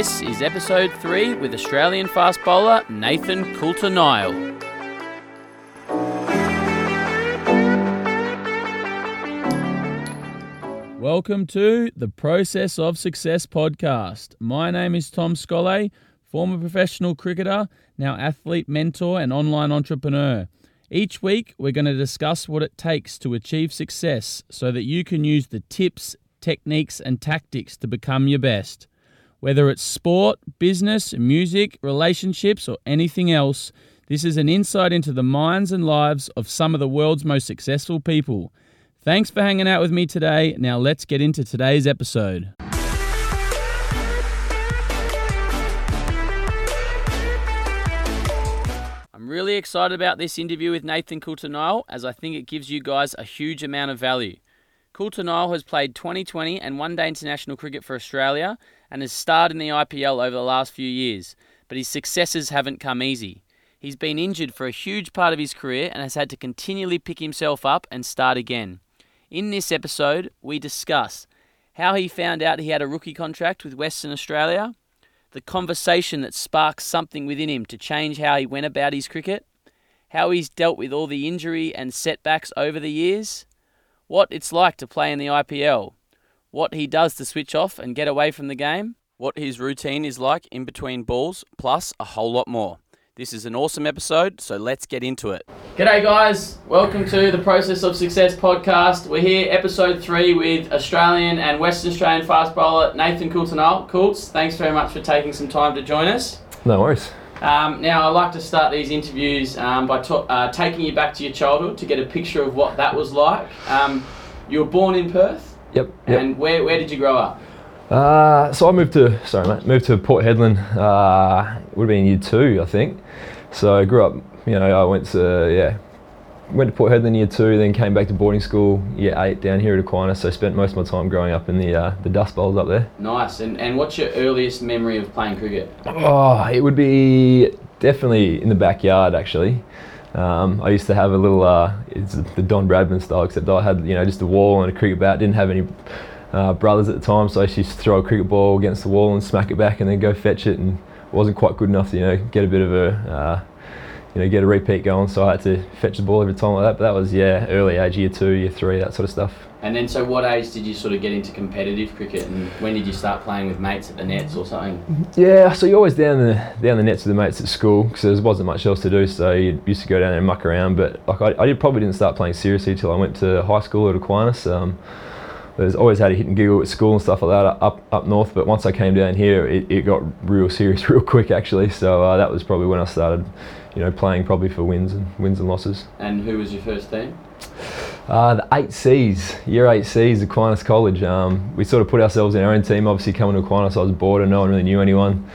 This is episode 3 with Australian fast bowler Nathan Coulter-Nile. Welcome to the Process of Success podcast. My name is Tom Scollay, former professional cricketer, now athlete mentor and online entrepreneur. Each week, we're going to discuss what it takes to achieve success so that you can use the tips, techniques, and tactics to become your best. Whether it's sport, business, music, relationships, or anything else, this is an insight into the minds and lives of some of the world's most successful people. Thanks for hanging out with me today. Now, let's get into today's episode. I'm really excited about this interview with Nathan Coulter-Nile as I think it gives you guys a huge amount of value. Coulter-Nile has played 2020 and one day international cricket for Australia and has starred in the IPL over the last few years, but his successes haven't come easy. He's been injured for a huge part of his career and has had to continually pick himself up and start again. In this episode, we discuss how he found out he had a rookie contract with Western Australia, the conversation that sparks something within him to change how he went about his cricket, how he's dealt with all the injury and setbacks over the years, what it's like to play in the IPL, what he does to switch off and get away from the game, what his routine is like in between balls, plus a whole lot more. This is an awesome episode, so let's get into it. G'day, guys. Welcome to the Process of Success podcast. We're here, episode three, with Australian and Western Australian fast bowler Nathan Coulter-Nile. Coults, thanks very much for taking some time to join us. No worries. Um, now, I like to start these interviews um, by to- uh, taking you back to your childhood to get a picture of what that was like. Um, you were born in Perth, Yep. Yep. and where, where did you grow up? Uh, so I moved to sorry mate, moved to Port Hedland. Uh, would have been year two, I think. So I grew up. You know, I went to yeah, went to Port Hedland year two, then came back to boarding school year eight down here at Aquinas. So I spent most of my time growing up in the uh, the dust bowls up there. Nice. And, and what's your earliest memory of playing cricket? Oh, it would be definitely in the backyard actually. Um, I used to have a little, uh, it's the Don Bradman style, except I had you know just a wall and a cricket bat. Didn't have any uh, brothers at the time, so I used to throw a cricket ball against the wall and smack it back, and then go fetch it. And wasn't quite good enough to you know get a bit of a uh, you know get a repeat going, so I had to fetch the ball every time like that. But that was yeah, early age, year two, year three, that sort of stuff. And then, so what age did you sort of get into competitive cricket, and when did you start playing with mates at the nets or something? Yeah, so you're always down the down the nets with the mates at school because there wasn't much else to do. So you used to go down there and muck around. But like I, I did, probably didn't start playing seriously till I went to high school at Aquinas. Um, there's always had a hit and giggle at school and stuff like that up up north. But once I came down here, it, it got real serious real quick actually. So uh, that was probably when I started, you know, playing probably for wins and wins and losses. And who was your first team? Uh, the eight C's, year eight C's, Aquinas College. Um, we sort of put ourselves in our own team. Obviously, coming to Aquinas, I was bored and no one really knew anyone.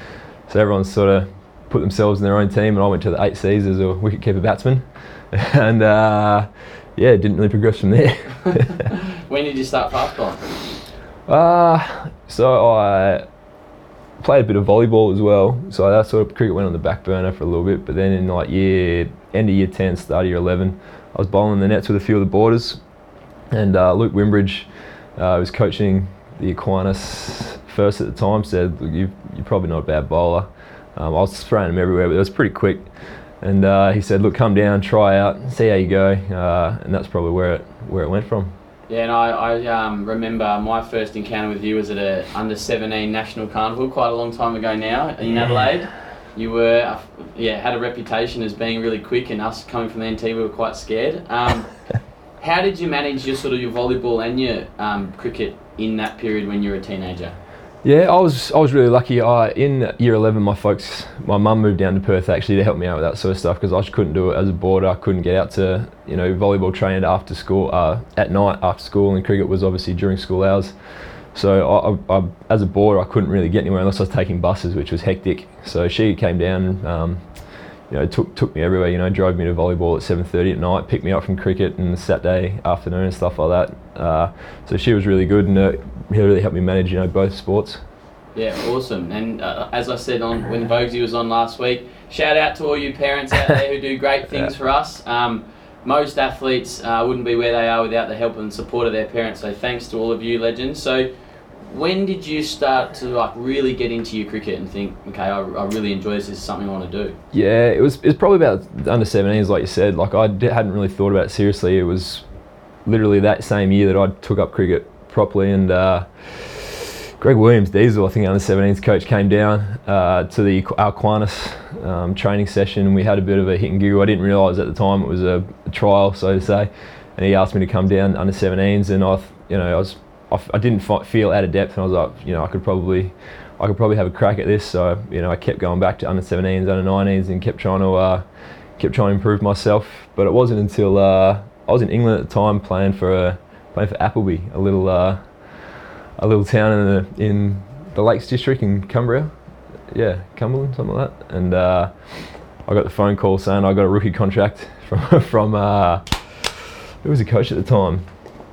So everyone sort of put themselves in their own team, and I went to the eight C's as a wicketkeeper batsman. and uh, yeah, didn't really progress from there. When did you start fast bowling? Uh, so I played a bit of volleyball as well. So that sort of cricket went on the back burner for a little bit. But then in like year end of year ten, start of year eleven, I was bowling the nets with a few of the boarders, and uh, Luke Wimbridge uh, was coaching the Aquinas first at the time. Said Look, you you're probably not a bad bowler. Um, I was throwing them everywhere, but it was pretty quick. And uh, he said, "Look, come down, try out, see how you go." Uh, and that's probably where it where it went from. Yeah, and I, I um, remember my first encounter with you was at a under 17 national carnival quite a long time ago now in Yeah. Adelaide. You were, uh, yeah, had a reputation as being really quick, and us coming from the NT, we were quite scared. Um, how did you manage your sort of your volleyball and your um, cricket in that period when you were a teenager? Yeah, I was I was really lucky. I in year eleven, my folks, my mum moved down to Perth actually to help me out with that sort of stuff because I just couldn't do it as a boarder. I couldn't get out to you know volleyball training after school uh, at night after school, and cricket was obviously during school hours. So I, I, I, as a boarder, I couldn't really get anywhere unless I was taking buses, which was hectic. So she came down, um, you know, took took me everywhere. You know, drove me to volleyball at 7:30 at night, picked me up from cricket and Saturday afternoon and stuff like that. Uh, so she was really good and uh, really helped me manage, you know, both sports. Yeah, awesome. And uh, as I said on when Vogsy was on last week, shout out to all you parents out there who do great things Yeah. for us. Um, most athletes uh, wouldn't be where they are without the help and support of their parents. So thanks to all of you legends. So when did you start to like really get into your cricket and think, okay, I, I really enjoy this. This is something I want to do. Yeah, it was. It was probably about under 17s, like you said. Like I d- hadn't really thought about it seriously. It was literally that same year that I took up cricket properly, and uh, Greg Williams, Diesel, I think under 17s coach, came down uh, to the our Aquinas um, training session, and we had a bit of a hit and giggle. I didn't realise at the time it was a, a trial, so to say, and he asked me to come down under 17s, and I, you know, I was I, didn't feel out of depth, and I was like, you know, I could probably, I could probably have a crack at this. So you know, I kept going back to under 17s, under 19s, and kept trying to, uh, kept trying to improve myself. But it wasn't until uh, I was in England at the time playing for a, playing for Appleby, a little, uh, a little town in the in the Lakes District in Cumbria, yeah, Cumberland, something like that. And uh, I got the phone call saying I got a rookie contract from from uh, who was the coach at the time?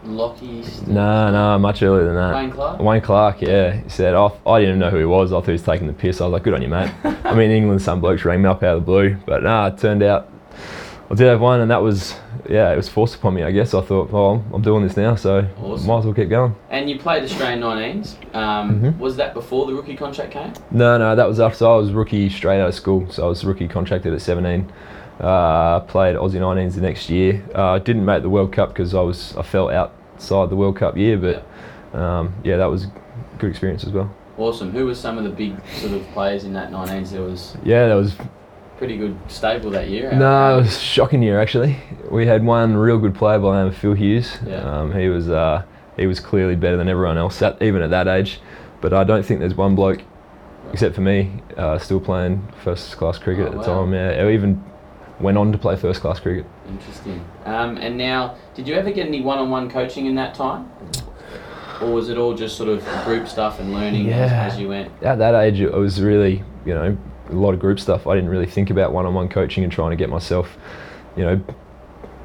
Lockie. No, no, much earlier than that. Wayne Clark. Wayne Clark, yeah. He said, I, I didn't even know who he was. I thought he was taking the piss. I was like, good on you, mate. I mean, England, some blokes rang me up out of the blue. But nah, it turned out I did have one, and that was, yeah, it was forced upon me, I guess. I thought, well, I'm doing this now, so Awesome. might as well keep going. And you played Australian 19s. Um, Mhm. Was that before the rookie contract came? No, no, that was after I was rookie straight out of school. So I was rookie contracted at 17. Uh, played Aussie 19s the next year. Uh, didn't make the World Cup because I was I fell outside the World Cup year, but um, yeah, that was a good experience as well. Awesome. Who were some of the big sort of players in that 19s? There was Yeah, that was pretty good stable that year. No, it was a shocking year actually. We had one real good player by the name of Phil Hughes. Yeah. Um, he was uh, he was clearly better than everyone else, at, even at that age. But I don't think there's one bloke, except for me, uh, still playing first class cricket Oh, at the wow. time. Yeah, even went on to play first class cricket. Interesting. Um, and now, did you ever get any one-on-one coaching in that time, or was it all just sort of group stuff and learning as, as you went? At that age, it was really you know a lot of group stuff. I didn't really think about one-on-one coaching and trying to get myself, you know.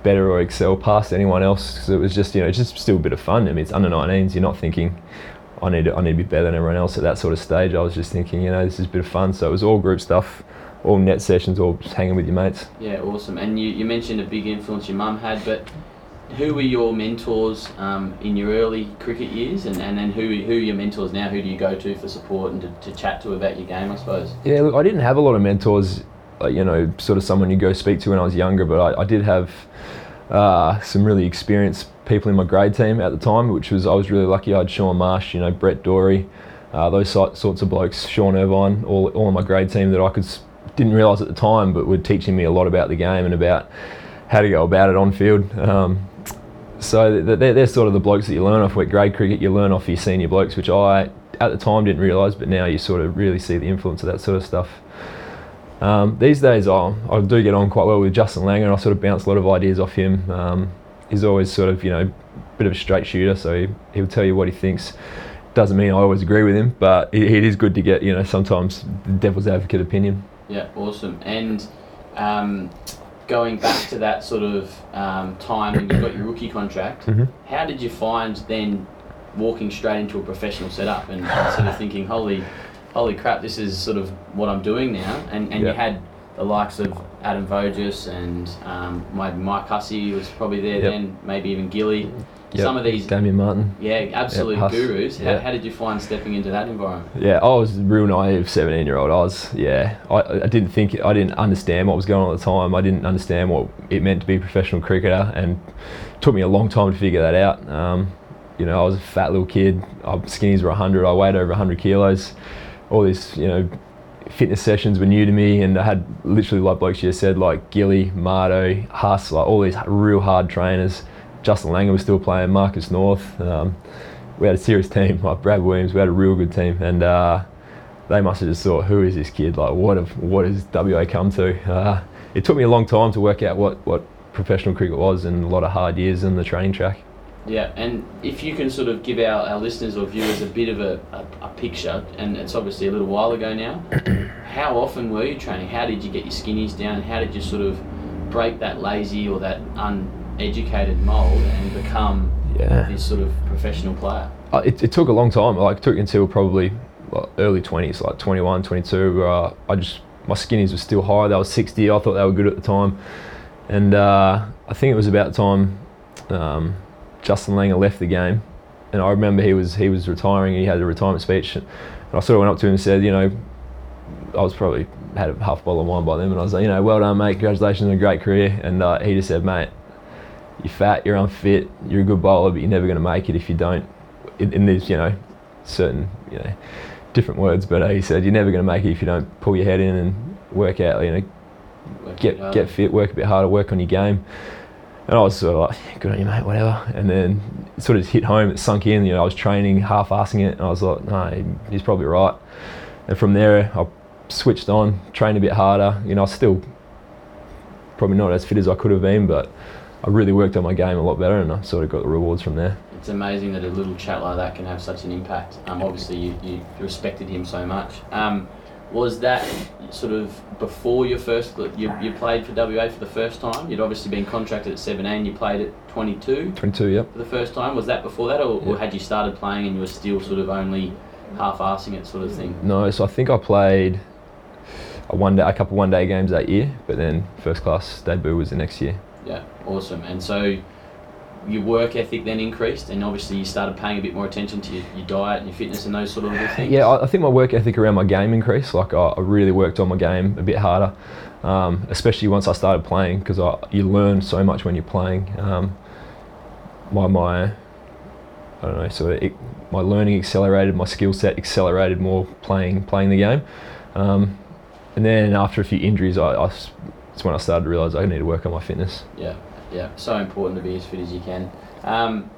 Better or excel past anyone else because it was just you know just still a bit of fun. I mean it's under 19s. You're not thinking I need to, I need to be better than everyone else at that sort of stage. I was just thinking, you know, this is a bit of fun. So it was all group stuff, all net sessions, all just hanging with your mates. Yeah, awesome. And you, you mentioned a big influence your mum had, but who were your mentors um, in your early cricket years, and, and then who who are your mentors now? Who do you go to for support and to, to chat to about your game? I suppose. Yeah, look, I didn't have a lot of mentors, you know, sort of someone you go speak to when I was younger, but I, I did have uh, some really experienced people in my grade team at the time, which was I was really lucky. I had Sean Marsh, you know, Brett Dorey, uh, those sorts of blokes, Sean Irvine, all, all in my grade team that I could didn't realise at the time, but were teaching me a lot about the game and about how to go about it on field. Um, so they're, they're sort of the blokes that you learn off with grade cricket. You learn off your senior blokes, which I at the time didn't realise, but now you sort of really see the influence of that sort of stuff. Um, these days, I, I do get on quite well with Justin Langer, and I sort of bounce a lot of ideas off him. Um, he's always sort of, you know, a bit of a straight shooter, so he, he'll tell you what he thinks. Doesn't mean I always agree with him, but it, it is good to get, you know, sometimes the devil's advocate opinion. Yeah, awesome. And um, going back to that sort of um, time when you got your rookie contract, Mhm. how did you find then walking straight into a professional setup and, and sort of thinking, holy, holy crap, this is sort of what I'm doing now? And, and Yeah. you had the likes of Adam Voges and um, my Mike Hussey was probably there Yep. then, maybe even Gilly. Yep. Some of these, Damien Martyn. yeah, absolute gurus. How, yeah. how did you find stepping into that environment? Yeah, I was a real naive 17 year old. I was, yeah, I, I didn't think, I didn't understand what was going on at the time. I didn't understand what it meant to be a professional cricketer, and it took me a long time to figure that out. Um, you know, I was a fat little kid. My skinnies were 100. I weighed over 100 kilos. All these, you know, fitness sessions were new to me, and I had literally, like blokes just said, like Gilly, Mardo, Huss, like all these real hard trainers. Justin Langer was still playing, Marcus North. Um, we had a serious team, like Brad Williams. We had a real good team, and uh, they must have just thought, "Who is this kid? Like, what have what has WA come to?" Uh, it took me a long time to work out what what professional cricket was, and a lot of hard years in the training track. Yeah, and if you can sort of give our, our listeners or viewers a bit of a, a, a picture, and it's obviously a little while ago now, how often were you training? How did you get your skinnies down? How did you sort of break that lazy or that uneducated mould and become Yeah, this sort of professional player? uh, it, it took a long time. Like, it took until probably like, early twenties, like 21, 22. Where uh, I just my skinnies were still high. They were 60. I thought they were good at the time, and uh, I think it was about time um, Justin Langer left the game. and I remember he was he was retiring. and He had a retirement speech, and I sort of went up to him and said, you know, I was probably had a half bottle of wine by then, and I was like, you know, well done, mate. Congratulations on a great career. And uh, he just said, mate, you're fat, you're unfit, you're a good bowler, but you're never going to make it if you don't. In, in these, you know, certain, you know, different words, but uh, he said you're never going to make it if you don't pull your head in and work out. You know, Work get get fit, work a bit harder, work on your game. And I was sort of like, good on you, mate, whatever. And then it sort of hit home, it sunk in. You know, I was training, half-assing it, and I was like, no, he's probably right. And from there, I switched on, trained a bit harder. You know, I was still probably not as fit as I could have been, but I really worked on my game a lot better, and I sort of got the rewards from there. It's amazing that a little chat like that can have such an impact. Um, obviously, you, you respected him so much. Um, was that sort of before your first? You, you played for WA for the first time. You'd obviously been contracted at 17. You played at 22 22, yep. for the first time. Was that before that, or, or had you started playing and you were still sort of only half-assing it, sort of thing? No, so I think I played a one day, a couple one day games that year, but then first class debut was the next year. Yeah, awesome. And so your work ethic then increased, and obviously you started paying a bit more attention to your, your diet and your fitness and those sort of things. Yeah, I, I think my work ethic around my game increased. Like I, I really worked on my game a bit harder, um, especially once I started playing because you learn so much when you're playing. Um, my my I don't know, sort of it, my learning accelerated, my skill set accelerated more playing playing the game. Um, and then after a few injuries, I, I it's when I started to realise I need to work on my fitness. Yeah, yeah. So important to be as fit as you can. Um,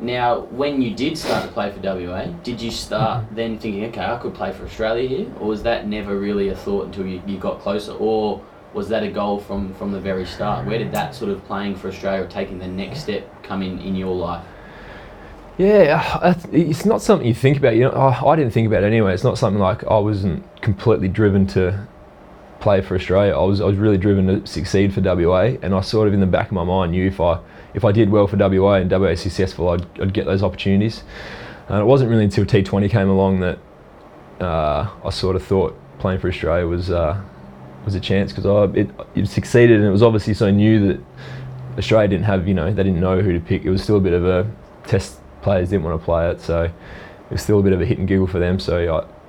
now, when you did start to play for WA, did you start then thinking, okay, I could play for Australia here, or was that never really a thought until you, you got closer, or was that a goal from from the very start? Where did that sort of playing for Australia or taking the next step come in in your life? Yeah, it's not something you think about. You know, I didn't think about it anyway. It's not something like I wasn't completely driven to play for Australia. I was I was really driven to succeed for WA, and I sort of in the back of my mind knew if I if I did well for WA and WA successful, I'd, I'd get those opportunities. And it wasn't really until T20 came along that uh, I sort of thought playing for Australia was uh, was a chance because I it, it succeeded, and it was obviously so new that Australia didn't have you know they didn't know who to pick. It was still a bit of a test. Players didn't want to play it, so it was still a bit of a hit and giggle for them. So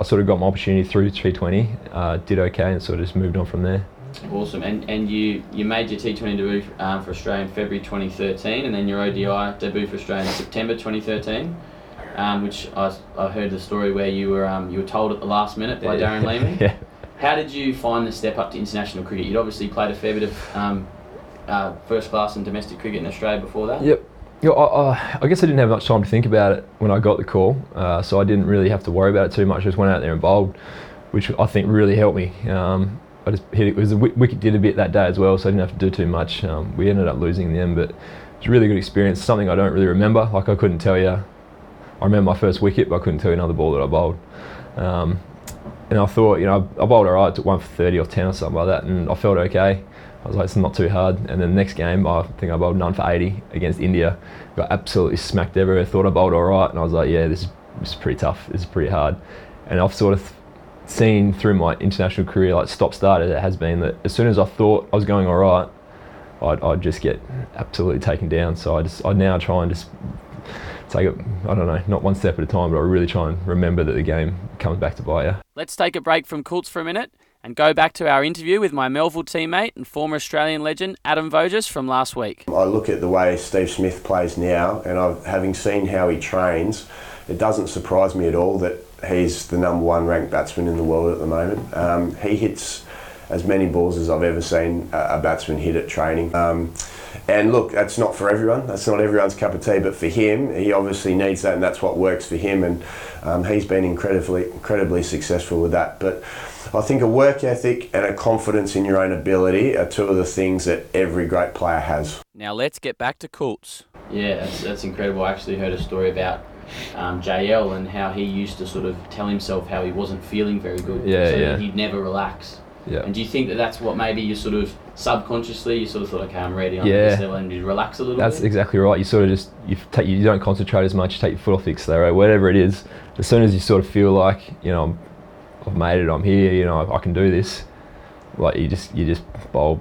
I, sort of got my opportunity through T20, uh, did okay, and sort of just moved on from there. Awesome. And and you you made your T20 debut um, for Australia in February 2013, and then your ODI debut for Australia in September 2013. Um, which I, I heard the story where you were um, you were told at the last minute by Darren Lehmann. yeah. How did you find the step up to international cricket? You'd obviously played a fair bit of um, uh, first class and domestic cricket in Australia before that. Yep. Yeah, I, I, guess I didn't have much time to think about it when I got the call, uh, so I didn't really have to worry about it too much. I just went out there and bowled, which I think really helped me. Um, I just hit it. it was a wi- wicket did a bit that day as well, so I didn't have to do too much. Um, we ended up losing in the end, but it was a really good experience. Something I don't really remember. Like I couldn't tell you. I remember my first wicket, but I couldn't tell you another ball that I bowled. Um, and I thought, you know, I bowled alright, took one for 30 or 10 or something like that, and I felt okay. I was like, it's not too hard. And then the next game, I think I bowled none for 80 against India. Got absolutely smacked everywhere. Thought I bowled all right, and I was like, yeah, this is, this is pretty tough. This is pretty hard. And I've sort of seen through my international career, like stop start, it has been that as soon as I thought I was going all right, I'd, I'd just get absolutely taken down. So I just I now try and just take it. I don't know, not one step at a time, but I really try and remember that the game comes back to bite you. Let's take a break from Coults for a minute and go back to our interview with my Melville teammate and former Australian legend Adam Voges from last week. I look at the way Steve Smith plays now, and I've, having seen how he trains, it doesn't surprise me at all that he's the number one ranked batsman in the world at the moment. Um, he hits as many balls as I've ever seen a, batsman hit at training. Um, and look, that's not for everyone. That's not everyone's cup of tea, but for him, he obviously needs that, and that's what works for him. And um, he's been incredibly, incredibly successful with that. But I think a work ethic and a confidence in your own ability are two of the things that every great player has. Now let's get back to Coults. Yeah, that's, that's incredible. I actually heard a story about um, JL and how he used to sort of tell himself how he wasn't feeling very good. Yeah, so yeah. that he'd never relax. Yeah. And do you think that that's what maybe you sort of subconsciously you sort of thought, okay, I'm ready on Yeah. this level, and you relax a little bit. That's bit? exactly right. You sort of just you take you don't concentrate as much. You take your foot off the accelerator, whatever it is. As soon as you sort of feel like you know I'm, I've made it, I'm here. You know I, I can do this. Like you just you just bowl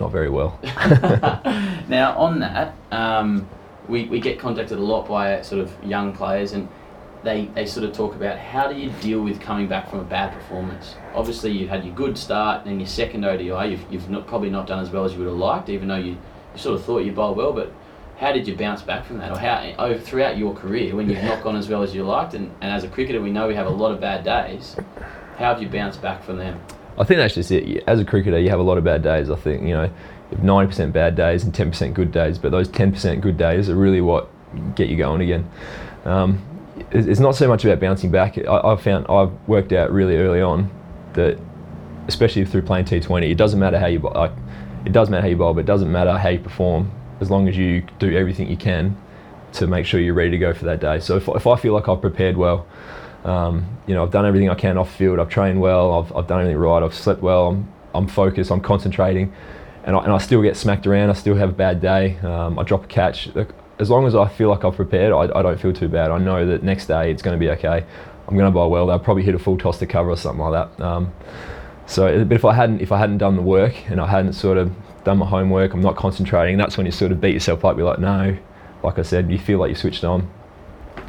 not very well. now on that, um, we, we get contacted a lot by sort of young players and they, they sort of talk about how do you deal with coming back from a bad performance. Obviously, you had your good start, and your second ODI, you've, you've not, probably not done as well as you would have liked, even though you, you sort of thought you bowled well. But how did you bounce back from that, or how over throughout your career when you've not gone as well as you liked? And, and as a cricketer, we know we have a lot of bad days. How have you bounced back from them? I think that's just it. As a cricketer, you have a lot of bad days. I think you know, ninety percent bad days and ten percent good days, but those ten percent good days are really what get you going again. Um, it's not so much about bouncing back. I, have found I've worked out really early on that, especially through playing T20, it doesn't matter how you like, it does matter how you bowl, but it doesn't matter how you perform as long as you do everything you can to make sure you're ready to go for that day. So if, if I feel like I've prepared well, um, you know, I've done everything I can off field. I've trained well. I've, I've done everything right. I've slept well. I'm, I'm focused. I'm concentrating, and I, and I still get smacked around. I still have a bad day. Um, I drop a catch as long as I feel like I've prepared, I, I don't feel too bad. I know that next day it's going to be okay. I'm going to bowl well. They'll probably hit a full toss to cover or something like that. Um, so, but if I hadn't, if I hadn't done the work and I hadn't sort of done my homework, I'm not concentrating. That's when you sort of beat yourself up. You're like, no, like I said, you feel like you switched on.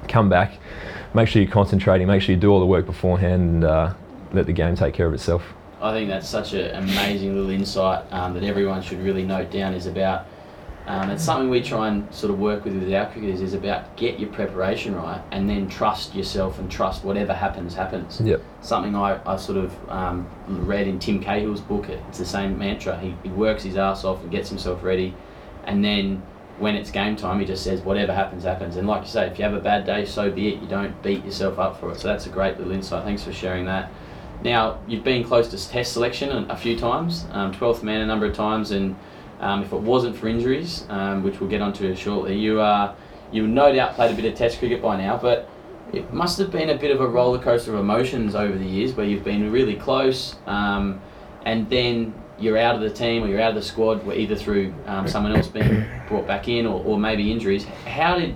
Come back, make sure you're concentrating, make sure you do all the work beforehand, and uh, let the game take care of itself. I think that's such an amazing little insight um, that everyone should really note down. Is about um, it's something we try and sort of work with with our cricketers is about get your preparation right and then trust yourself and trust whatever happens happens. Yep. Something I, I sort of um, read in Tim Cahill's book. It's the same mantra. He, he works his ass off and gets himself ready, and then when it's game time, he just says whatever happens happens. And like you say, if you have a bad day, so be it. You don't beat yourself up for it. So that's a great little insight. Thanks for sharing that. Now you've been close to test selection a, few times, um, 12th man a number of times, and um, if it wasn't for injuries, um, which we'll get onto shortly, you uh, you no doubt played a bit of Test cricket by now, but it must have been a bit of a roller coaster of emotions over the years, where you've been really close, um, and then you're out of the team or you're out of the squad, either through um, someone else being brought back in or, or maybe injuries. How did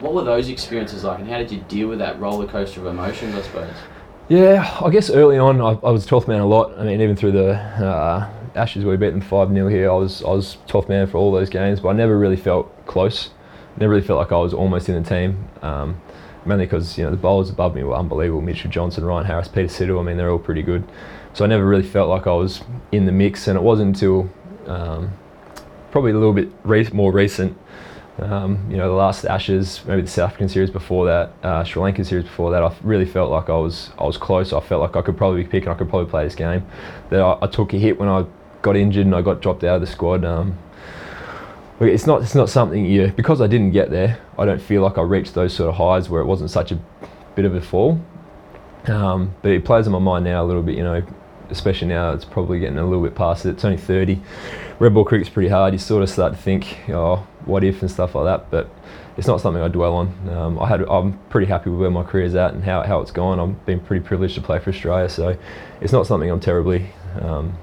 what were those experiences like, and how did you deal with that roller coaster of emotions? I suppose. Yeah, I guess early on I, I was 12th man a lot. I mean, even through the uh, Ashes, we beat them 5 0 here. I was, I was 12th man for all those games, but I never really felt close. Never really felt like I was almost in the team. Um, mainly because you know the bowlers above me were unbelievable. Mitchell Johnson, Ryan Harris, Peter Siddle. I mean, they're all pretty good. So I never really felt like I was in the mix, and it wasn't until um, probably a little bit re- more recent. Um, you know, the last Ashes, maybe the South African series before that, uh, Sri Lankan series before that, I really felt like I was I was close. I felt like I could probably pick and I could probably play this game. That I, I took a hit when I got injured and I got dropped out of the squad. Um, it's not it's not something you because I didn't get there. I don't feel like I reached those sort of highs where it wasn't such a bit of a fall. Um, but it plays on my mind now a little bit. You know, especially now it's probably getting a little bit past it. It's only 30. Red ball cricket's pretty hard. You sort of start to think, oh, what if and stuff like that. But it's not something I dwell on. Um, I had I'm pretty happy with where my career's at and how, how it's gone. I've been pretty privileged to play for Australia, so it's not something I'm terribly um,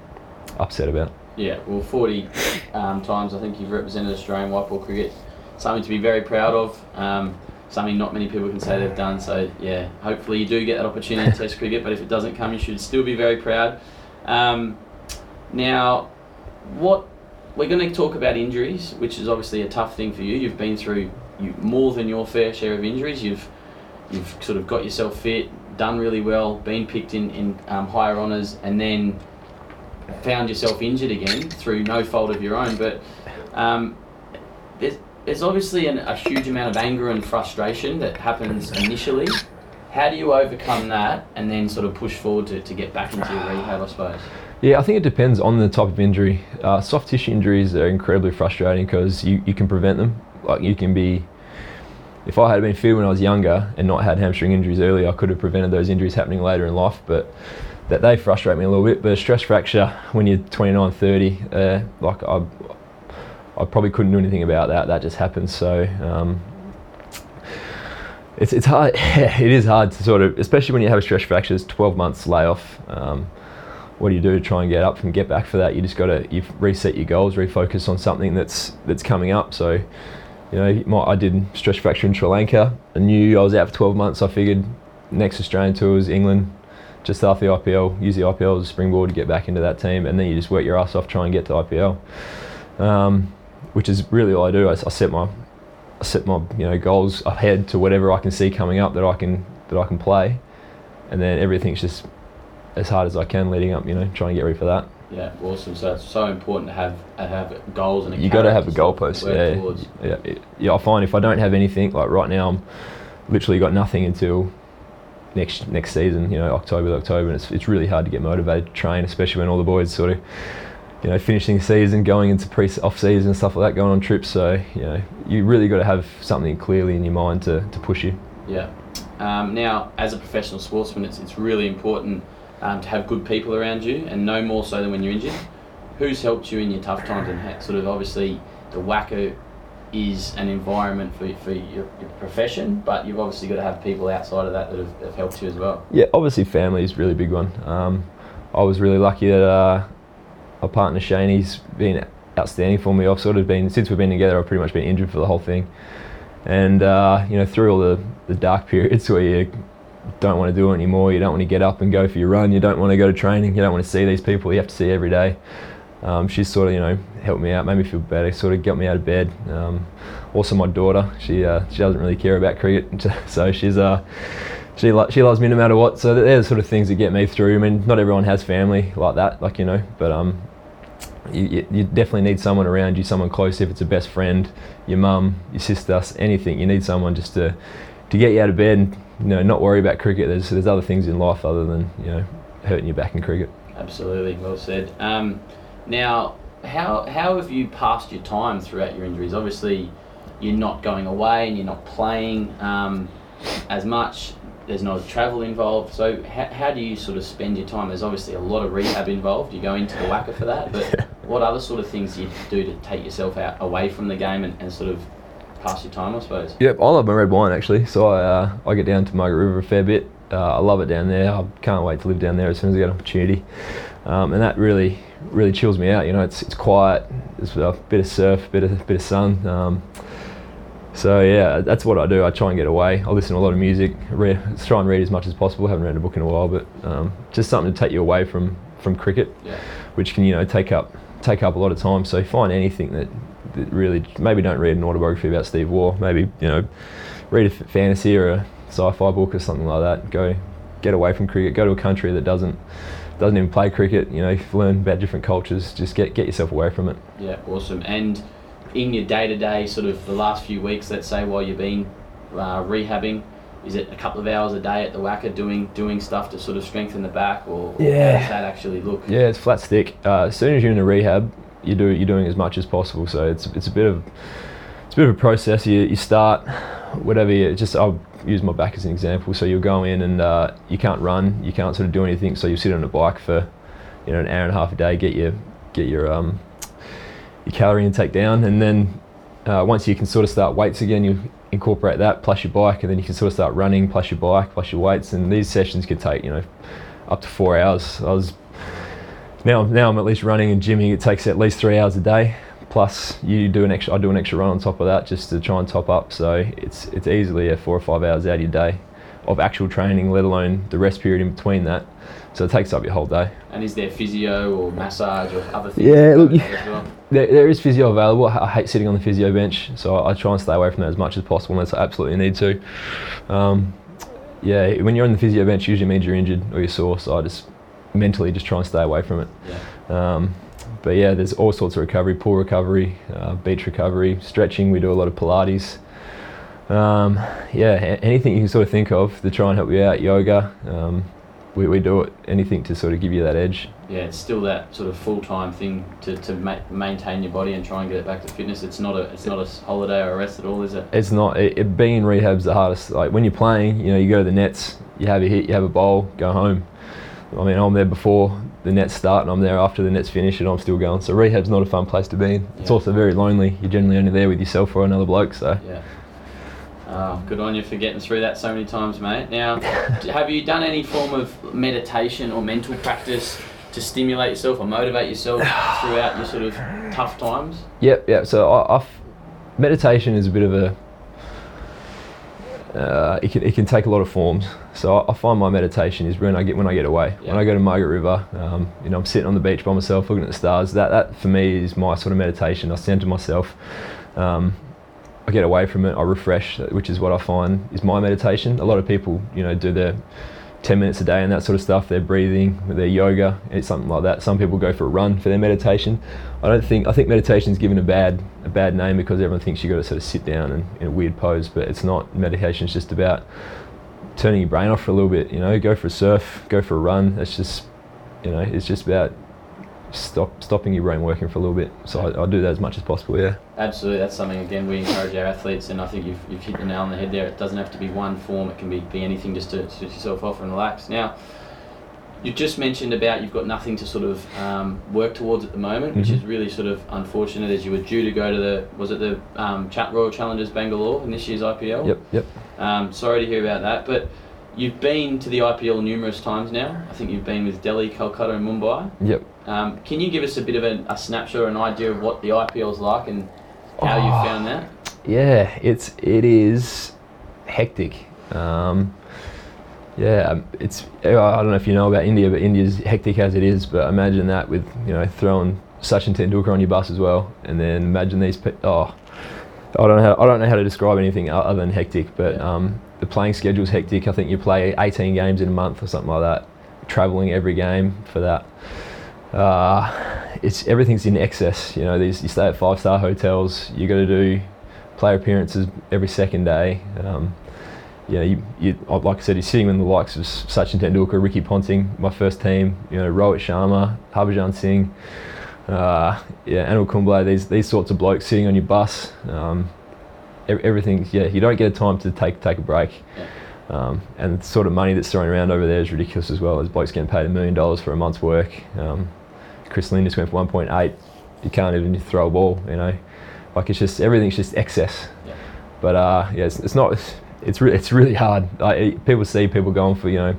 upset about. Yeah, well, 40 um, times I think you've represented Australian white ball cricket. Something to be very proud of. Um, something not many people can say they've done. So yeah, hopefully you do get that opportunity in Test cricket. But if it doesn't come, you should still be very proud. Um, now, what we're going to talk about injuries, which is obviously a tough thing for you. You've been through you, more than your fair share of injuries. You've you've sort of got yourself fit, done really well, been picked in in um, higher honours, and then found yourself injured again through no fault of your own. But um, there's, there's obviously an, a huge amount of anger and frustration that happens initially. How do you overcome that and then sort of push forward to, to get back into your rehab, I suppose? Yeah, I think it depends on the type of injury. Uh, soft tissue injuries are incredibly frustrating because you, you can prevent them. Like you can be, if I had been fit when I was younger and not had hamstring injuries early, I could have prevented those injuries happening later in life. But that they frustrate me a little bit. But a stress fracture when you're 29, 30, uh, like I, I probably couldn't do anything about that. That just happens. So um, it's it's hard. it is hard to sort of, especially when you have a stress fracture. It's 12 months layoff. Um, what do you do to try and get up and get back for that? You just got to you reset your goals, refocus on something that's that's coming up. So, you know, I did stress fracture in Sri Lanka. I knew I was out for 12 months. I figured next Australian tours, England, just after the IPL, use the IPL as a springboard to get back into that team, and then you just work your ass off, trying to get to IPL. Um, which is really all I do. I, I set my I set my you know goals ahead to whatever I can see coming up that I can that I can play, and then everything's just as hard as I can leading up. You know, trying to get ready for that. Yeah, awesome. So it's so important to have uh, have goals and a You got to have a goalpost. Yeah, towards. yeah, yeah. I find if I don't have anything like right now, I'm literally got nothing until next next season. You know, October to October, and it's it's really hard to get motivated to train, especially when all the boys sort of. You know, finishing the season, going into pre off season and stuff like that, going on trips. So you know, you really got to have something clearly in your mind to, to push you. Yeah. Um, now, as a professional sportsman, it's, it's really important um, to have good people around you, and no more so than when you're injured. Who's helped you in your tough times, and sort of obviously the WACA is an environment for, for your, your profession, but you've obviously got to have people outside of that that have, have helped you as well. Yeah, obviously family is a really big one. Um, I was really lucky that uh, my partner Shane's been outstanding for me. I've sort of been since we've been together. I've pretty much been injured for the whole thing, and uh, you know through all the, the dark periods where you don't want to do it anymore, you don't want to get up and go for your run, you don't want to go to training, you don't want to see these people you have to see every day. Um, she's sort of you know helped me out, made me feel better, sort of got me out of bed. Um, also, my daughter, she uh, she doesn't really care about cricket, so she's uh, she lo- she loves me no matter what. So they're the sort of things that get me through. I mean, not everyone has family like that, like you know, but um, you, you- definitely need someone around you, someone close. If it's a best friend, your mum, your sister, anything, you need someone just to to get you out of bed and you know not worry about cricket. There's there's other things in life other than you know hurting your back in cricket. Absolutely, well said. Um, now, how how have you passed your time throughout your injuries? Obviously, you're not going away and you're not playing um, as much. There's no travel involved. So how, how do you sort of spend your time? There's obviously a lot of rehab involved. You go into the WACA for that, but Yeah. what other sort of things do you do to take yourself out away from the game and, and sort of pass your time? I suppose. Yep, I love my red wine actually. So I uh, I get down to Margaret River a fair bit. Uh, I love it down there. I can't wait to live down there as soon as I get an opportunity. Um, and that really really chills me out. You know, it's it's quiet. There's a bit of surf, bit of bit of sun. Um, so yeah, that's what I do. I try and get away. I listen to a lot of music. Read, try and read as much as possible. I haven't read a book in a while, but um, just something to take you away from from cricket Yeah. which can you know take up take up a lot of time. So find anything that, that really maybe don't read an autobiography about Steve Waugh. Maybe you know read a f- fantasy or a sci-fi book or something like that. Go get away from cricket. Go to a country that doesn't doesn't even play cricket. You know, learn about different cultures. Just get get yourself away from it. Yeah, awesome. And in your day to day, sort of the last few weeks, let's say while you've been uh, rehabbing, is it a couple of hours a day at the WACA doing doing stuff to sort of strengthen the back, or Yeah. how does that actually look? Yeah, it's flat stick. Uh, as soon as you're in a rehab, you do you're doing as much as possible. So it's it's a bit of it's a bit of a process. You, you start whatever you just I'll use my back as an example. So you'll go in and uh, you can't run, you can't sort of do anything. So you sit on a bike for you know an hour and a half a day, get your get your um, your calorie intake down, and then uh, once you can sort of start weights again, you incorporate that plus your bike, and then you can sort of start running plus your bike plus your weights, and these sessions could take you know up to four hours. I was now now I'm at least running and gymming. It takes at least three hours a day. Plus, you do an extra. I do an extra run on top of that just to try and top up. So it's it's easily a four or five hours out of your day of actual training, let alone the rest period in between that. So it takes up your whole day. And is there physio or massage or other things? Yeah, look, as well? There, there is physio available. I hate sitting on the physio bench, so I, I try and stay away from that as much as possible unless I absolutely need to. Um, yeah, when you're on the physio bench, usually means you're injured or you're sore. So I just mentally just try and stay away from it. Yeah. Um, but yeah, there's all sorts of recovery, pool recovery, uh, beach recovery, stretching. We do a lot of Pilates. Um, yeah, anything you can sort of think of to try and help you out. Yoga. Um, we, we do it. Anything to sort of give you that edge. Yeah, it's still that sort of full time thing to, to ma- maintain your body and try and get it back to fitness. It's not a it's not a holiday or a rest at all, is it? It's not. It, it, being in rehab's the hardest. Like when you're playing, you know, you go to the nets, you have a hit, you have a bowl, go home. I mean, I'm there before the nets start, and I'm there after the nets finish, and I'm still going. So rehab's not a fun place to be in. It's Yeah. also very lonely. You're generally only there with yourself or another bloke. So Yeah. Oh, good on you for getting through that so many times, mate. Now, have you done any form of meditation or mental practice to stimulate yourself or motivate yourself throughout your sort of tough times? Yep, yep. So I, I've, meditation is a bit of a. Uh, it can it can take a lot of forms. So I, I find my meditation is when I get when I get away. Yeah. When I go to Margaret River, um, you know, I'm sitting on the beach by myself, looking at the stars. That that for me is my sort of meditation. I center myself. Um, I get away from it. I refresh, which is what I find is my meditation. A lot of people, you know, do their 10 minutes a day and that sort of stuff. Their breathing, their yoga, it's something like that. Some people go for a run for their meditation. I don't think I think meditation's given a bad a bad name because everyone thinks you've got to sort of sit down and, in a weird pose, but it's not. Meditation is just about turning your brain off for a little bit. You know, go for a surf, go for a run. It's just, you know, it's just about stop stopping your brain working for a little bit. So I, I, do that as much as possible. Yeah. Absolutely, that's something again we encourage our athletes, and I think you've, you've hit the nail on the head there. It doesn't have to be one form; it can be, be anything just to switch yourself off and relax. Now, you just mentioned about you've got nothing to sort of um, work towards at the moment, which mm-hmm. is really sort of unfortunate as you were due to go to the was it the um, Royal Challengers Bangalore in this year's IPL. Yep. Yep. Um, sorry to hear about that, but You've been to the IPL numerous times now. I think you've been with Delhi, Calcutta, and Mumbai. Yep. Um, can you give us a bit of a, a, snapshot or an idea of what the IPL is like and how oh, you found that? Yeah, it's it is hectic. Um, yeah, um, it's I don't know if you know about India, but India's hectic as it is. But imagine that with you know throwing Sachin Tendulkar on your bus as well, and then imagine these. Pe- oh, I don't know how I don't know how to describe anything other than hectic. But um, the playing schedule's hectic. I think you play 18 games in a month or something like that. Traveling every game for that. Uh, it's everything's in excess. You know, these you stay at five star hotels. You got to do player appearances every second day. Um, you know, you, you, like I said, you're sitting with the likes of Sachin Tendulkar, Ricky Ponting, my first team. You know, Rohit Sharma, Harbhajan Singh, uh, yeah, Anil Kumble. These these sorts of blokes sitting on your bus. Um, everything's yeah. You don't get a time to take take a break. Yeah. Um, and the sort of money that's thrown around over there is ridiculous as well. There's blokes getting paid a million dollars for a month's work. Um, Chris Lynn just went for 1.8. You can't even throw a ball, you know. Like it's just everything's just excess. Yeah. But uh, yeah, it's, it's not. It's it's, re- it's really hard. Like, people see people going for you know.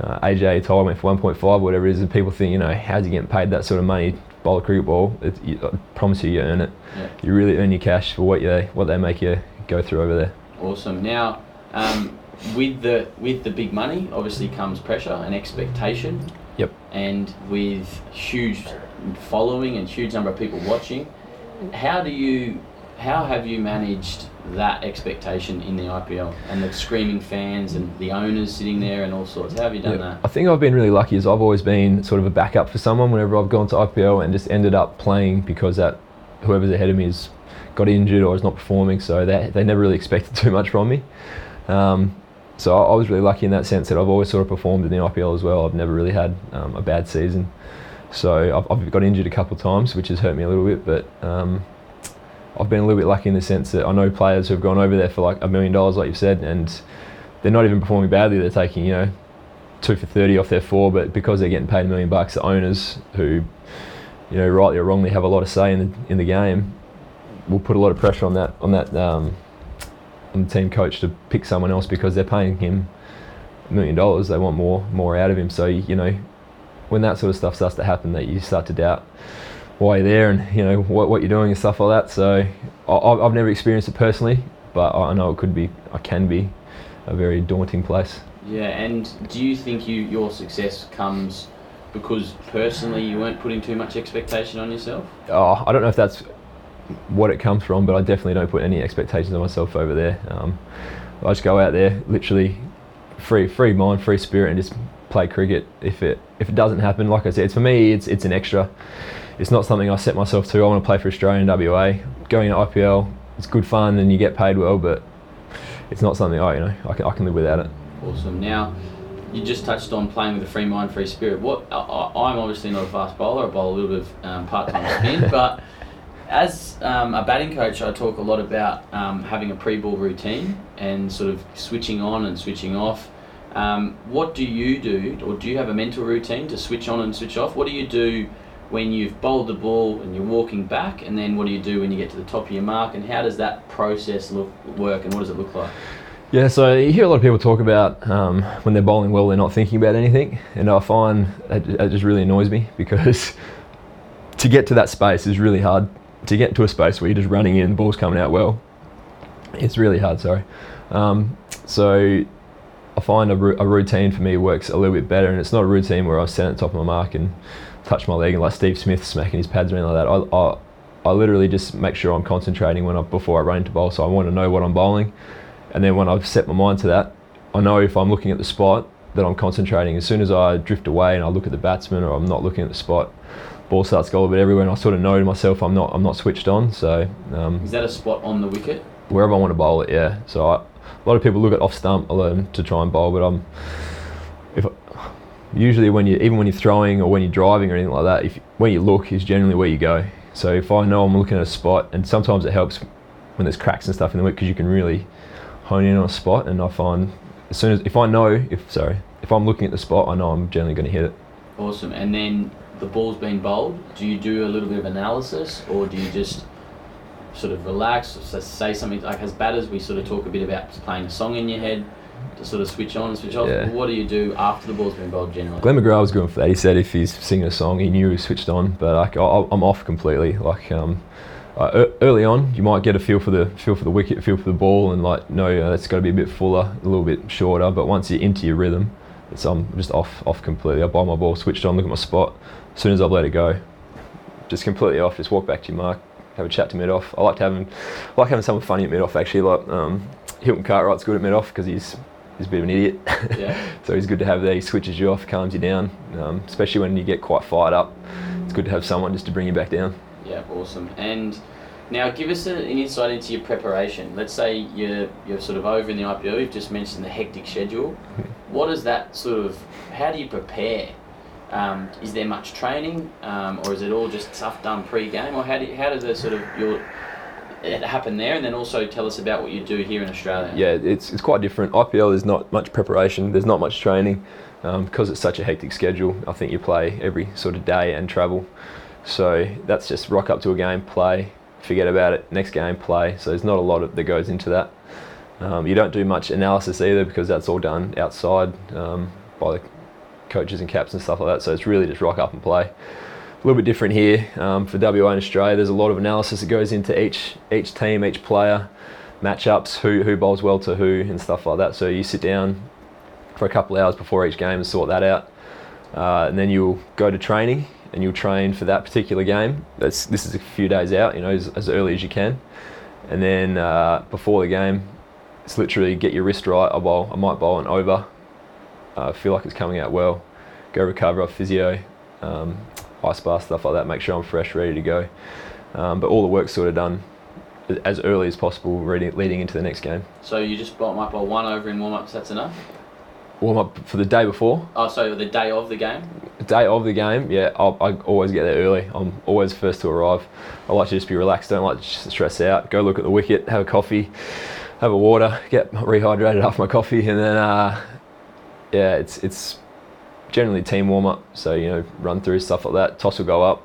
Uh, AJ Tyler went for 1.5, whatever it is, and people think, you know, how's he getting paid that sort of money bowl a cricket ball, it, you, I promise you, you earn it. Yeah. You really earn your cash for what you what they make you go through over there. Awesome. Now, um, with the with the big money, obviously comes pressure and expectation. Yep. And with huge following and huge number of people watching, how do you how have you managed that expectation in the IPL and the screaming fans and the owners sitting there and all sorts? How have you done yeah, that? I think I've been really lucky as I've always been sort of a backup for someone whenever I've gone to IPL and just ended up playing because that whoever's ahead of me has got injured or is not performing, so they, they never really expected too much from me. Um, so I, I, was really lucky in that sense that I've always sort of performed in the IPL as well. I've never really had um, a bad season. So I've, I've, got injured a couple of times, which has hurt me a little bit, but um, I've been a little bit lucky in the sense that I know players who have gone over there for like a million dollars, like you've said, and they're not even performing badly. They're taking, you know, two for 30 off their four, but because they're getting paid a million bucks, the owners who, you know, rightly or wrongly have a lot of say in the, in the game, will put a lot of pressure on that, on that, um, on the team coach to pick someone else because they're paying him a million dollars. They want more, more out of him. So, you know, when that sort of stuff starts to happen, that you start to doubt why you're there and you know what, what you're doing and stuff like that. So I, have never experienced it personally, but I know it could be, I can be, a very daunting place. Yeah, and do you think you your success comes because personally you weren't putting too much expectation on yourself? Oh, I don't know if that's what it comes from, but I definitely don't put any expectations on myself over there. Um, I just go out there, literally free, free mind, free spirit, and just play cricket. If it if it doesn't happen, like I said, it's for me, it's it's an extra it's not something I set myself to. I want to play for Australia and WA. Going to IPL, it's good fun and you get paid well, but it's not something I you know I can, I can live without it. Awesome. Now, you just touched on playing with a free mind, free spirit. What I, am obviously not a fast bowler. I bowl a little bit of um, part-time spin, but as um, a batting coach, I talk a lot about um, having a pre-ball routine and sort of switching on and switching off. Um, what do you do, or do you have a mental routine to switch on and switch off? What do you do when you've bowled the ball and you're walking back, and then what do you do when you get to the top of your mark, and how does that process look work, and what does it look like? Yeah, so you hear a lot of people talk about um, when they're bowling well, they're not thinking about anything, and I find it just really annoys me because to get to that space is really hard. To get to a space where you're just running in, ball's coming out well, it's really hard. Sorry. Um, so I find a, a, routine for me works a little bit better, and it's not a routine where I stand at the top of my mark and touch my leg and like Steve Smith smacking his pads around like that. I, I, I literally just make sure I'm concentrating when I before I run into bowl. So I want to know what I'm bowling, and then when I've set my mind to that, I know if I'm looking at the spot that I'm concentrating. As soon as I drift away and I look at the batsman or I'm not looking at the spot, ball starts to go a bit everywhere, and I sort of know to myself I'm not I'm not switched on. So um, Is that a spot on the wicket? wherever I want to bowl it, yeah. So I, a lot of people look at off stump alone to try and bowl, but I'm if usually when you even when you're throwing or when you're driving or anything like that, if where you look is generally where you go. So if I know I'm looking at a spot, and sometimes it helps when there's cracks and stuff in the wicket because you can really hone in on a spot, and I find as soon as if I know if sorry if I'm looking at the spot, I know I'm generally going to hit it. Awesome. And then the ball's been bowled. Do you do a little bit of analysis, or do you just sort of relax, say something like as batters we sort of talk a bit about playing a song in your head to sort of switch on and switch off. Yeah. What do you do after the ball's been bowled generally? Glenn McGrath was good for that. He said if he's singing a song, he knew he was switched on. But like, I, I'm off completely. Like um, uh, early on, you might get a feel for the feel for the wicket, feel for the ball, and like no, uh, it's got to be a bit fuller, a little bit shorter. But once you're into your rhythm, it's I'm just off off completely. I buy my ball, switched on, look at my spot. As soon as I've let it go, just completely off. Just walk back to your mark, have a chat to mid off. I like to having I like having someone funny at mid off actually. Like um, Hilton Cartwright's good at mid off because he's he's a bit of an idiot. Yeah. so he's good to have there. He switches you off, calms you down, um, especially when you get quite fired up. It's good to have someone just to bring you back down. Yeah, awesome. And now give us an insight into your preparation. Let's say you're you're sort of over in the IPL. You've just mentioned the hectic schedule. What is that sort of? How do you prepare? Um, is there much training, um, or is it all just stuff done pre-game, or how do you, how does the sort of your it happen there? And then also tell us about what you do here in Australia. Yeah, it's, it's quite different. IPL, there's not much preparation, there's not much training um, because it's such a hectic schedule. I think you play every sort of day and travel. So that's just rock up to a game, play, forget about it, next game, play. So there's not a lot of, that goes into that. Um, you don't do much analysis either because that's all done outside um, by the coaches and caps and stuff like that. So it's really just rock up and play. A little bit different here um, for WA and Australia. There's a lot of analysis that goes into each each team, each player, matchups, who who bowls well to who, and stuff like that. So you sit down for a couple hours before each game and sort that out, uh, and then you'll go to training and you'll train for that particular game. That's this is a few days out, you know, as, as early as you can, and then uh, before the game, it's literally get your wrist right. I bowl, I might bowl an over. Uh, feel like it's coming out well. Go recover physio, um, ice bath, stuff like that. Make sure I'm fresh, ready to go. Um, but all the work's sort of done as early as possible, leading into the next game. So you just bowl, up bowl one over in warm-ups. That's enough. Warm up for the day before, Oh, so the day of the game. the day of the game. Yeah, I'll, I always get there early. I'm always first to arrive. I like to just be relaxed. Don't like to stress out. Go look at the wicket, have a coffee, have a water, get rehydrated after my coffee, and then uh, yeah, it's it's generally team warm up. So you know, run through stuff like that. Toss will go up.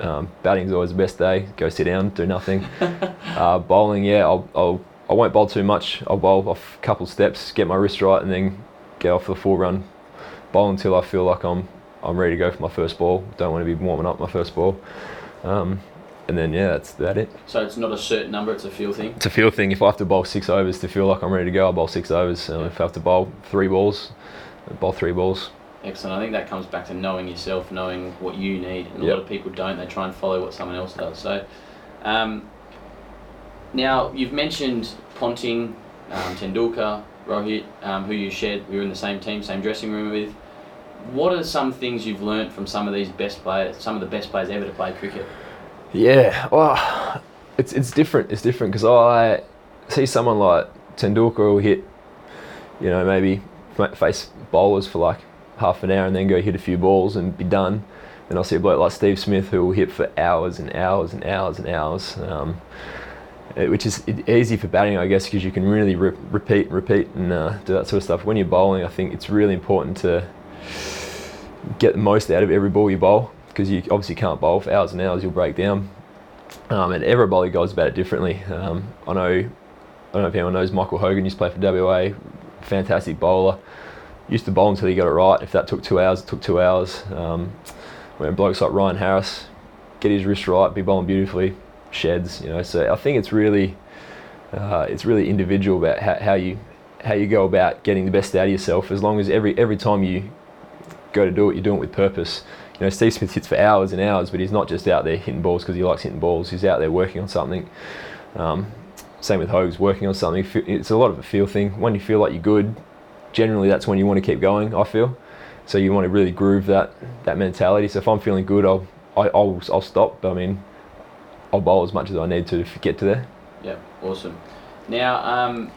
Um, batting's always the best day. Go sit down, do nothing. uh, bowling, yeah, I'll, I'll I won't bowl too much. I'll bowl off a couple steps, get my wrist right, and then get off the full run. Bowl until I feel like I'm I'm ready to go for my first ball. Don't want to be warming up my first ball. Um, and then yeah, that's that it. So it's not a certain number. It's a feel thing. It's a feel thing. If I have to bowl six overs to feel like I'm ready to go, I'll bowl six overs. And if I have to bowl three balls, I'll bowl three balls. Excellent. I think that comes back to knowing yourself, knowing what you need. And a lot of people don't. They try and follow what someone else does. So, um, now you've mentioned Ponting, um, Tendulkar, Rohit, um, who you shared. We were in the same team, same dressing room with. What are some things you've learnt from some of these best players, some of the best players ever to play cricket? Yeah, well, it's it's different. It's different because I see someone like Tendulkar will hit, you know, maybe face bowlers for like half an hour and then go hit a few balls and be done. And I'll see a bloke like Steve Smith who will hit for hours and hours and hours and hours, um, eh, which is easy for batting, I guess, because you can really re- repeat, and repeat, and uh, do that sort of stuff. When you're bowling, I think it's really important to get the most out of every ball you bowl because you obviously can't bowl for hours and hours, you'll break down. Um, and every bowler goes about it differently. Um, I know, I don't know if anyone knows Michael Hogan used to play for WA, fantastic bowler. Used to bowl until he got it right. If that took two hours, it took two hours. Um, when blokes like Ryan Harris get his wrist right, be bowling beautifully, sheds. You know, so I think it's really, uh, it's really individual about how, how you how you go about getting the best out of yourself. As long as every every time you go to do it, you're doing it with purpose. you know, Steve Smith hits for hours and hours, but he's not just out there hitting balls because he likes hitting balls. He's out there working on something. Um, same with Hogs, working on something. It's a lot of a feel thing. When you feel like you're good, generally that's when you want to keep going. I feel. So you want to really groove that that mentality. So if I'm feeling good, I'll I, will i will I'll stop. But I mean, I'll bowl as much as I need to to get to there. Yeah, awesome. Now, um,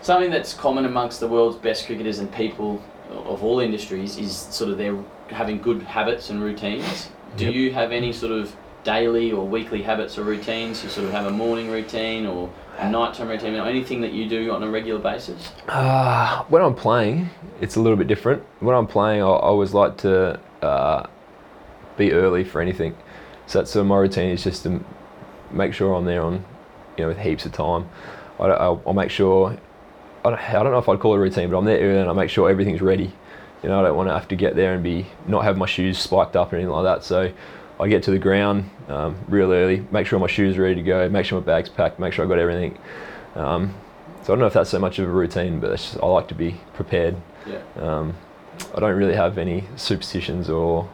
something that's common amongst the world's best cricketers and people of all industries is sort of their having good habits and routines. Do yep. you have any sort of daily or weekly habits or routines? You sort of have a morning routine or nighttime routine or anything that you do on a regular basis? Uh, when I'm playing, it's a little bit different. When I'm playing, I, I always like to uh, be early for anything. So that's so my routine is just to make sure I'm there on, you know, with heaps of time. I, I'll, I'll make sure. I don't, I don't know if I'd call it a routine, but I'm there early and I make sure everything's ready. You know, I don't want to have to get there and be not have my shoes spiked up or anything like that. So I get to the ground um, real early, make sure my shoes are ready to go, make sure my bag's packed, make sure I've got everything. Um, so I don't know if that's so much of a routine, but just, I like to be prepared. Yeah. Um, I don't really have any superstitions or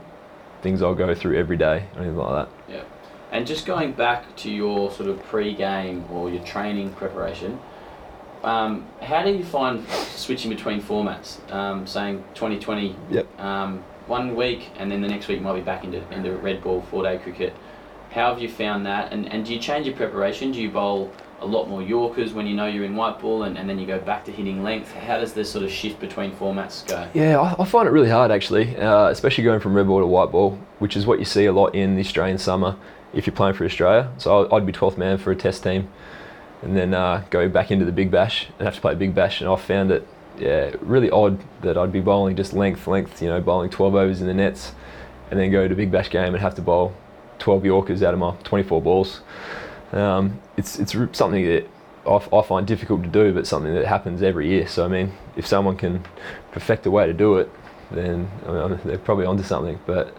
things I'll go through every day or anything like that. Yeah. And just going back to your sort of pre-game or your training preparation, um, how do you find switching between formats? Um, saying 2020, yep. Um, one week, and then the next week might be back into into red ball four day cricket. How have you found that? And and do you change your preparation? Do you bowl a lot more Yorkers when you know you're in white ball, and, and then you go back to hitting length? How does this sort of shift between formats go? Yeah, I, I find it really hard actually, uh, especially going from red ball to white ball, which is what you see a lot in the Australian summer if you're playing for Australia. So I'd be 12th man for a test team, and then uh, go back into the Big Bash and have to play Big Bash, and I found it yeah, really odd that I'd be bowling just length, length, you know, bowling 12 overs in the nets, and then go to Big Bash game and have to bowl 12 Yorkers out of my 24 balls. Um, it's it's something that I, I find difficult to do, but something that happens every year. So I mean, if someone can perfect a way to do it, then I mean, they're probably onto something. But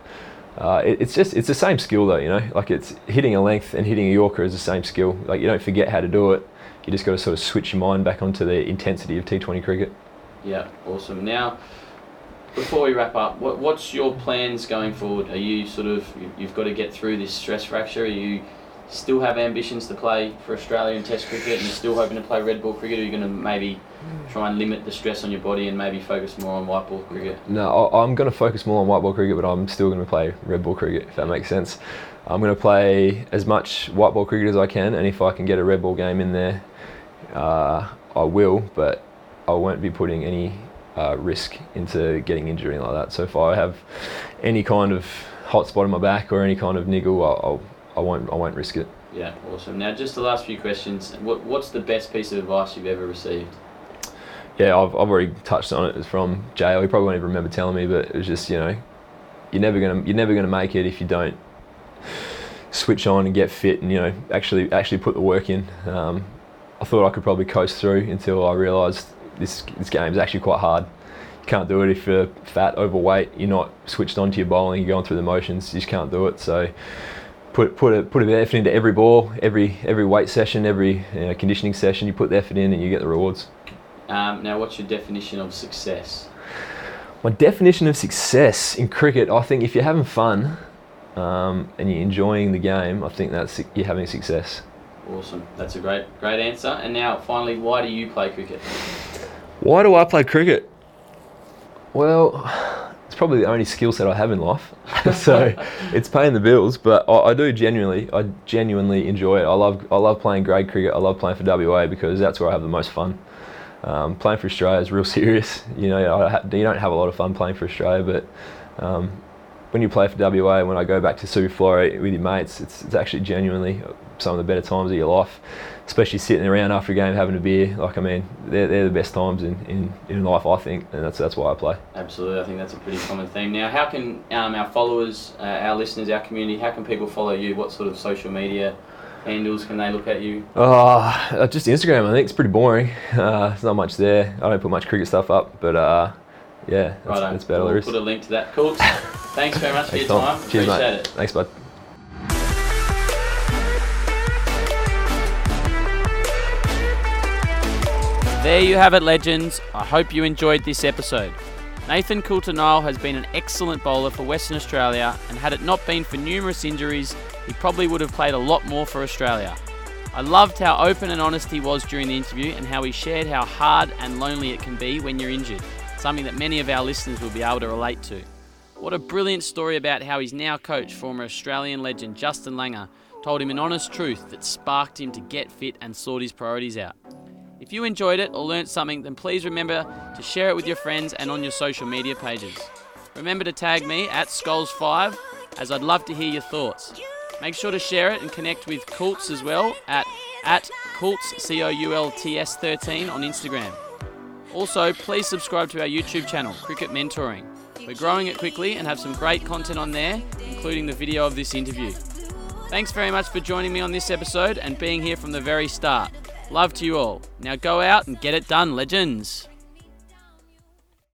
uh, it, it's just it's the same skill though, you know. Like it's hitting a length and hitting a Yorker is the same skill. Like you don't forget how to do it. You just got to sort of switch your mind back onto the intensity of T20 cricket. Yeah, awesome. Now, before we wrap up, what, what's your plans going forward? Are you sort of you've got to get through this stress fracture? Are you still have ambitions to play for Australia in Test cricket, and you're still hoping to play red ball cricket? Or are you going to maybe try and limit the stress on your body and maybe focus more on white ball cricket? No, I'm going to focus more on white ball cricket, but I'm still going to play red ball cricket if that makes sense. I'm going to play as much white ball cricket as I can, and if I can get a red ball game in there, uh, I will. But I won't be putting any uh, risk into getting injured or anything like that. So if I have any kind of hot spot in my back or any kind of niggle, I'll, I'll I won't I won't risk it. Yeah, awesome. Now, just the last few questions. What what's the best piece of advice you've ever received? Yeah, I've, I've already touched on it. It's from JL. He probably won't even remember telling me, but it was just you know, you're never gonna you're never gonna make it if you don't switch on and get fit and you know actually actually put the work in. Um, I thought I could probably coast through until I realised this this game is actually quite hard. You can't do it if you're fat, overweight. You're not switched onto your bowling. You're going through the motions. You just can't do it. So put put a put a bit of effort into every ball, every every weight session, every you know, conditioning session. You put the effort in, and you get the rewards. Um, now, what's your definition of success? My definition of success in cricket, I think, if you're having fun um, and you're enjoying the game, I think that's you're having success. Awesome. That's a great, great answer. And now, finally, why do you play cricket? Why do I play cricket? Well, it's probably the only skill set I have in life, so it's paying the bills. But I, I, do genuinely, I genuinely enjoy it. I love, I love playing grade cricket. I love playing for WA because that's where I have the most fun. Um, playing for Australia is real serious. You know, ha- you don't have a lot of fun playing for Australia, but um, when you play for WA, when I go back to Super Flora with your mates, it's, it's actually genuinely some of the better times of your life, especially sitting around after a game having a beer. Like, I mean, they're, they're the best times in, in, in life, I think, and that's, that's why I play. Absolutely. I think that's a pretty common theme. Now, how can um, our followers, uh, our listeners, our community, how can people follow you? What sort of social media handles can they look at you? Uh, just Instagram, I think. It's pretty boring. Uh, there's not much there. I don't put much cricket stuff up, but uh, yeah, that's, right that's about we'll Put a link to that. Cool. Thanks very much for your time. Cheers, Appreciate mate. it. Thanks, bud. There you have it, legends. I hope you enjoyed this episode. Nathan Coulter-Nile has been an excellent bowler for Western Australia, and had it not been for numerous injuries, he probably would have played a lot more for Australia. I loved how open and honest he was during the interview and how he shared how hard and lonely it can be when you're injured, something that many of our listeners will be able to relate to. What a brilliant story about how he's now coach former Australian legend Justin Langer told him an honest truth that sparked him to get fit and sort his priorities out. If you enjoyed it or learnt something, then please remember to share it with your friends and on your social media pages. Remember to tag me at Skulls5 as I'd love to hear your thoughts. Make sure to share it and connect with Coults as well at, at Coults, C O U L T S 13 on Instagram. Also, please subscribe to our YouTube channel, Cricket Mentoring. We're growing it quickly and have some great content on there, including the video of this interview. Thanks very much for joining me on this episode and being here from the very start. Love to you all. Now go out and get it done, legends.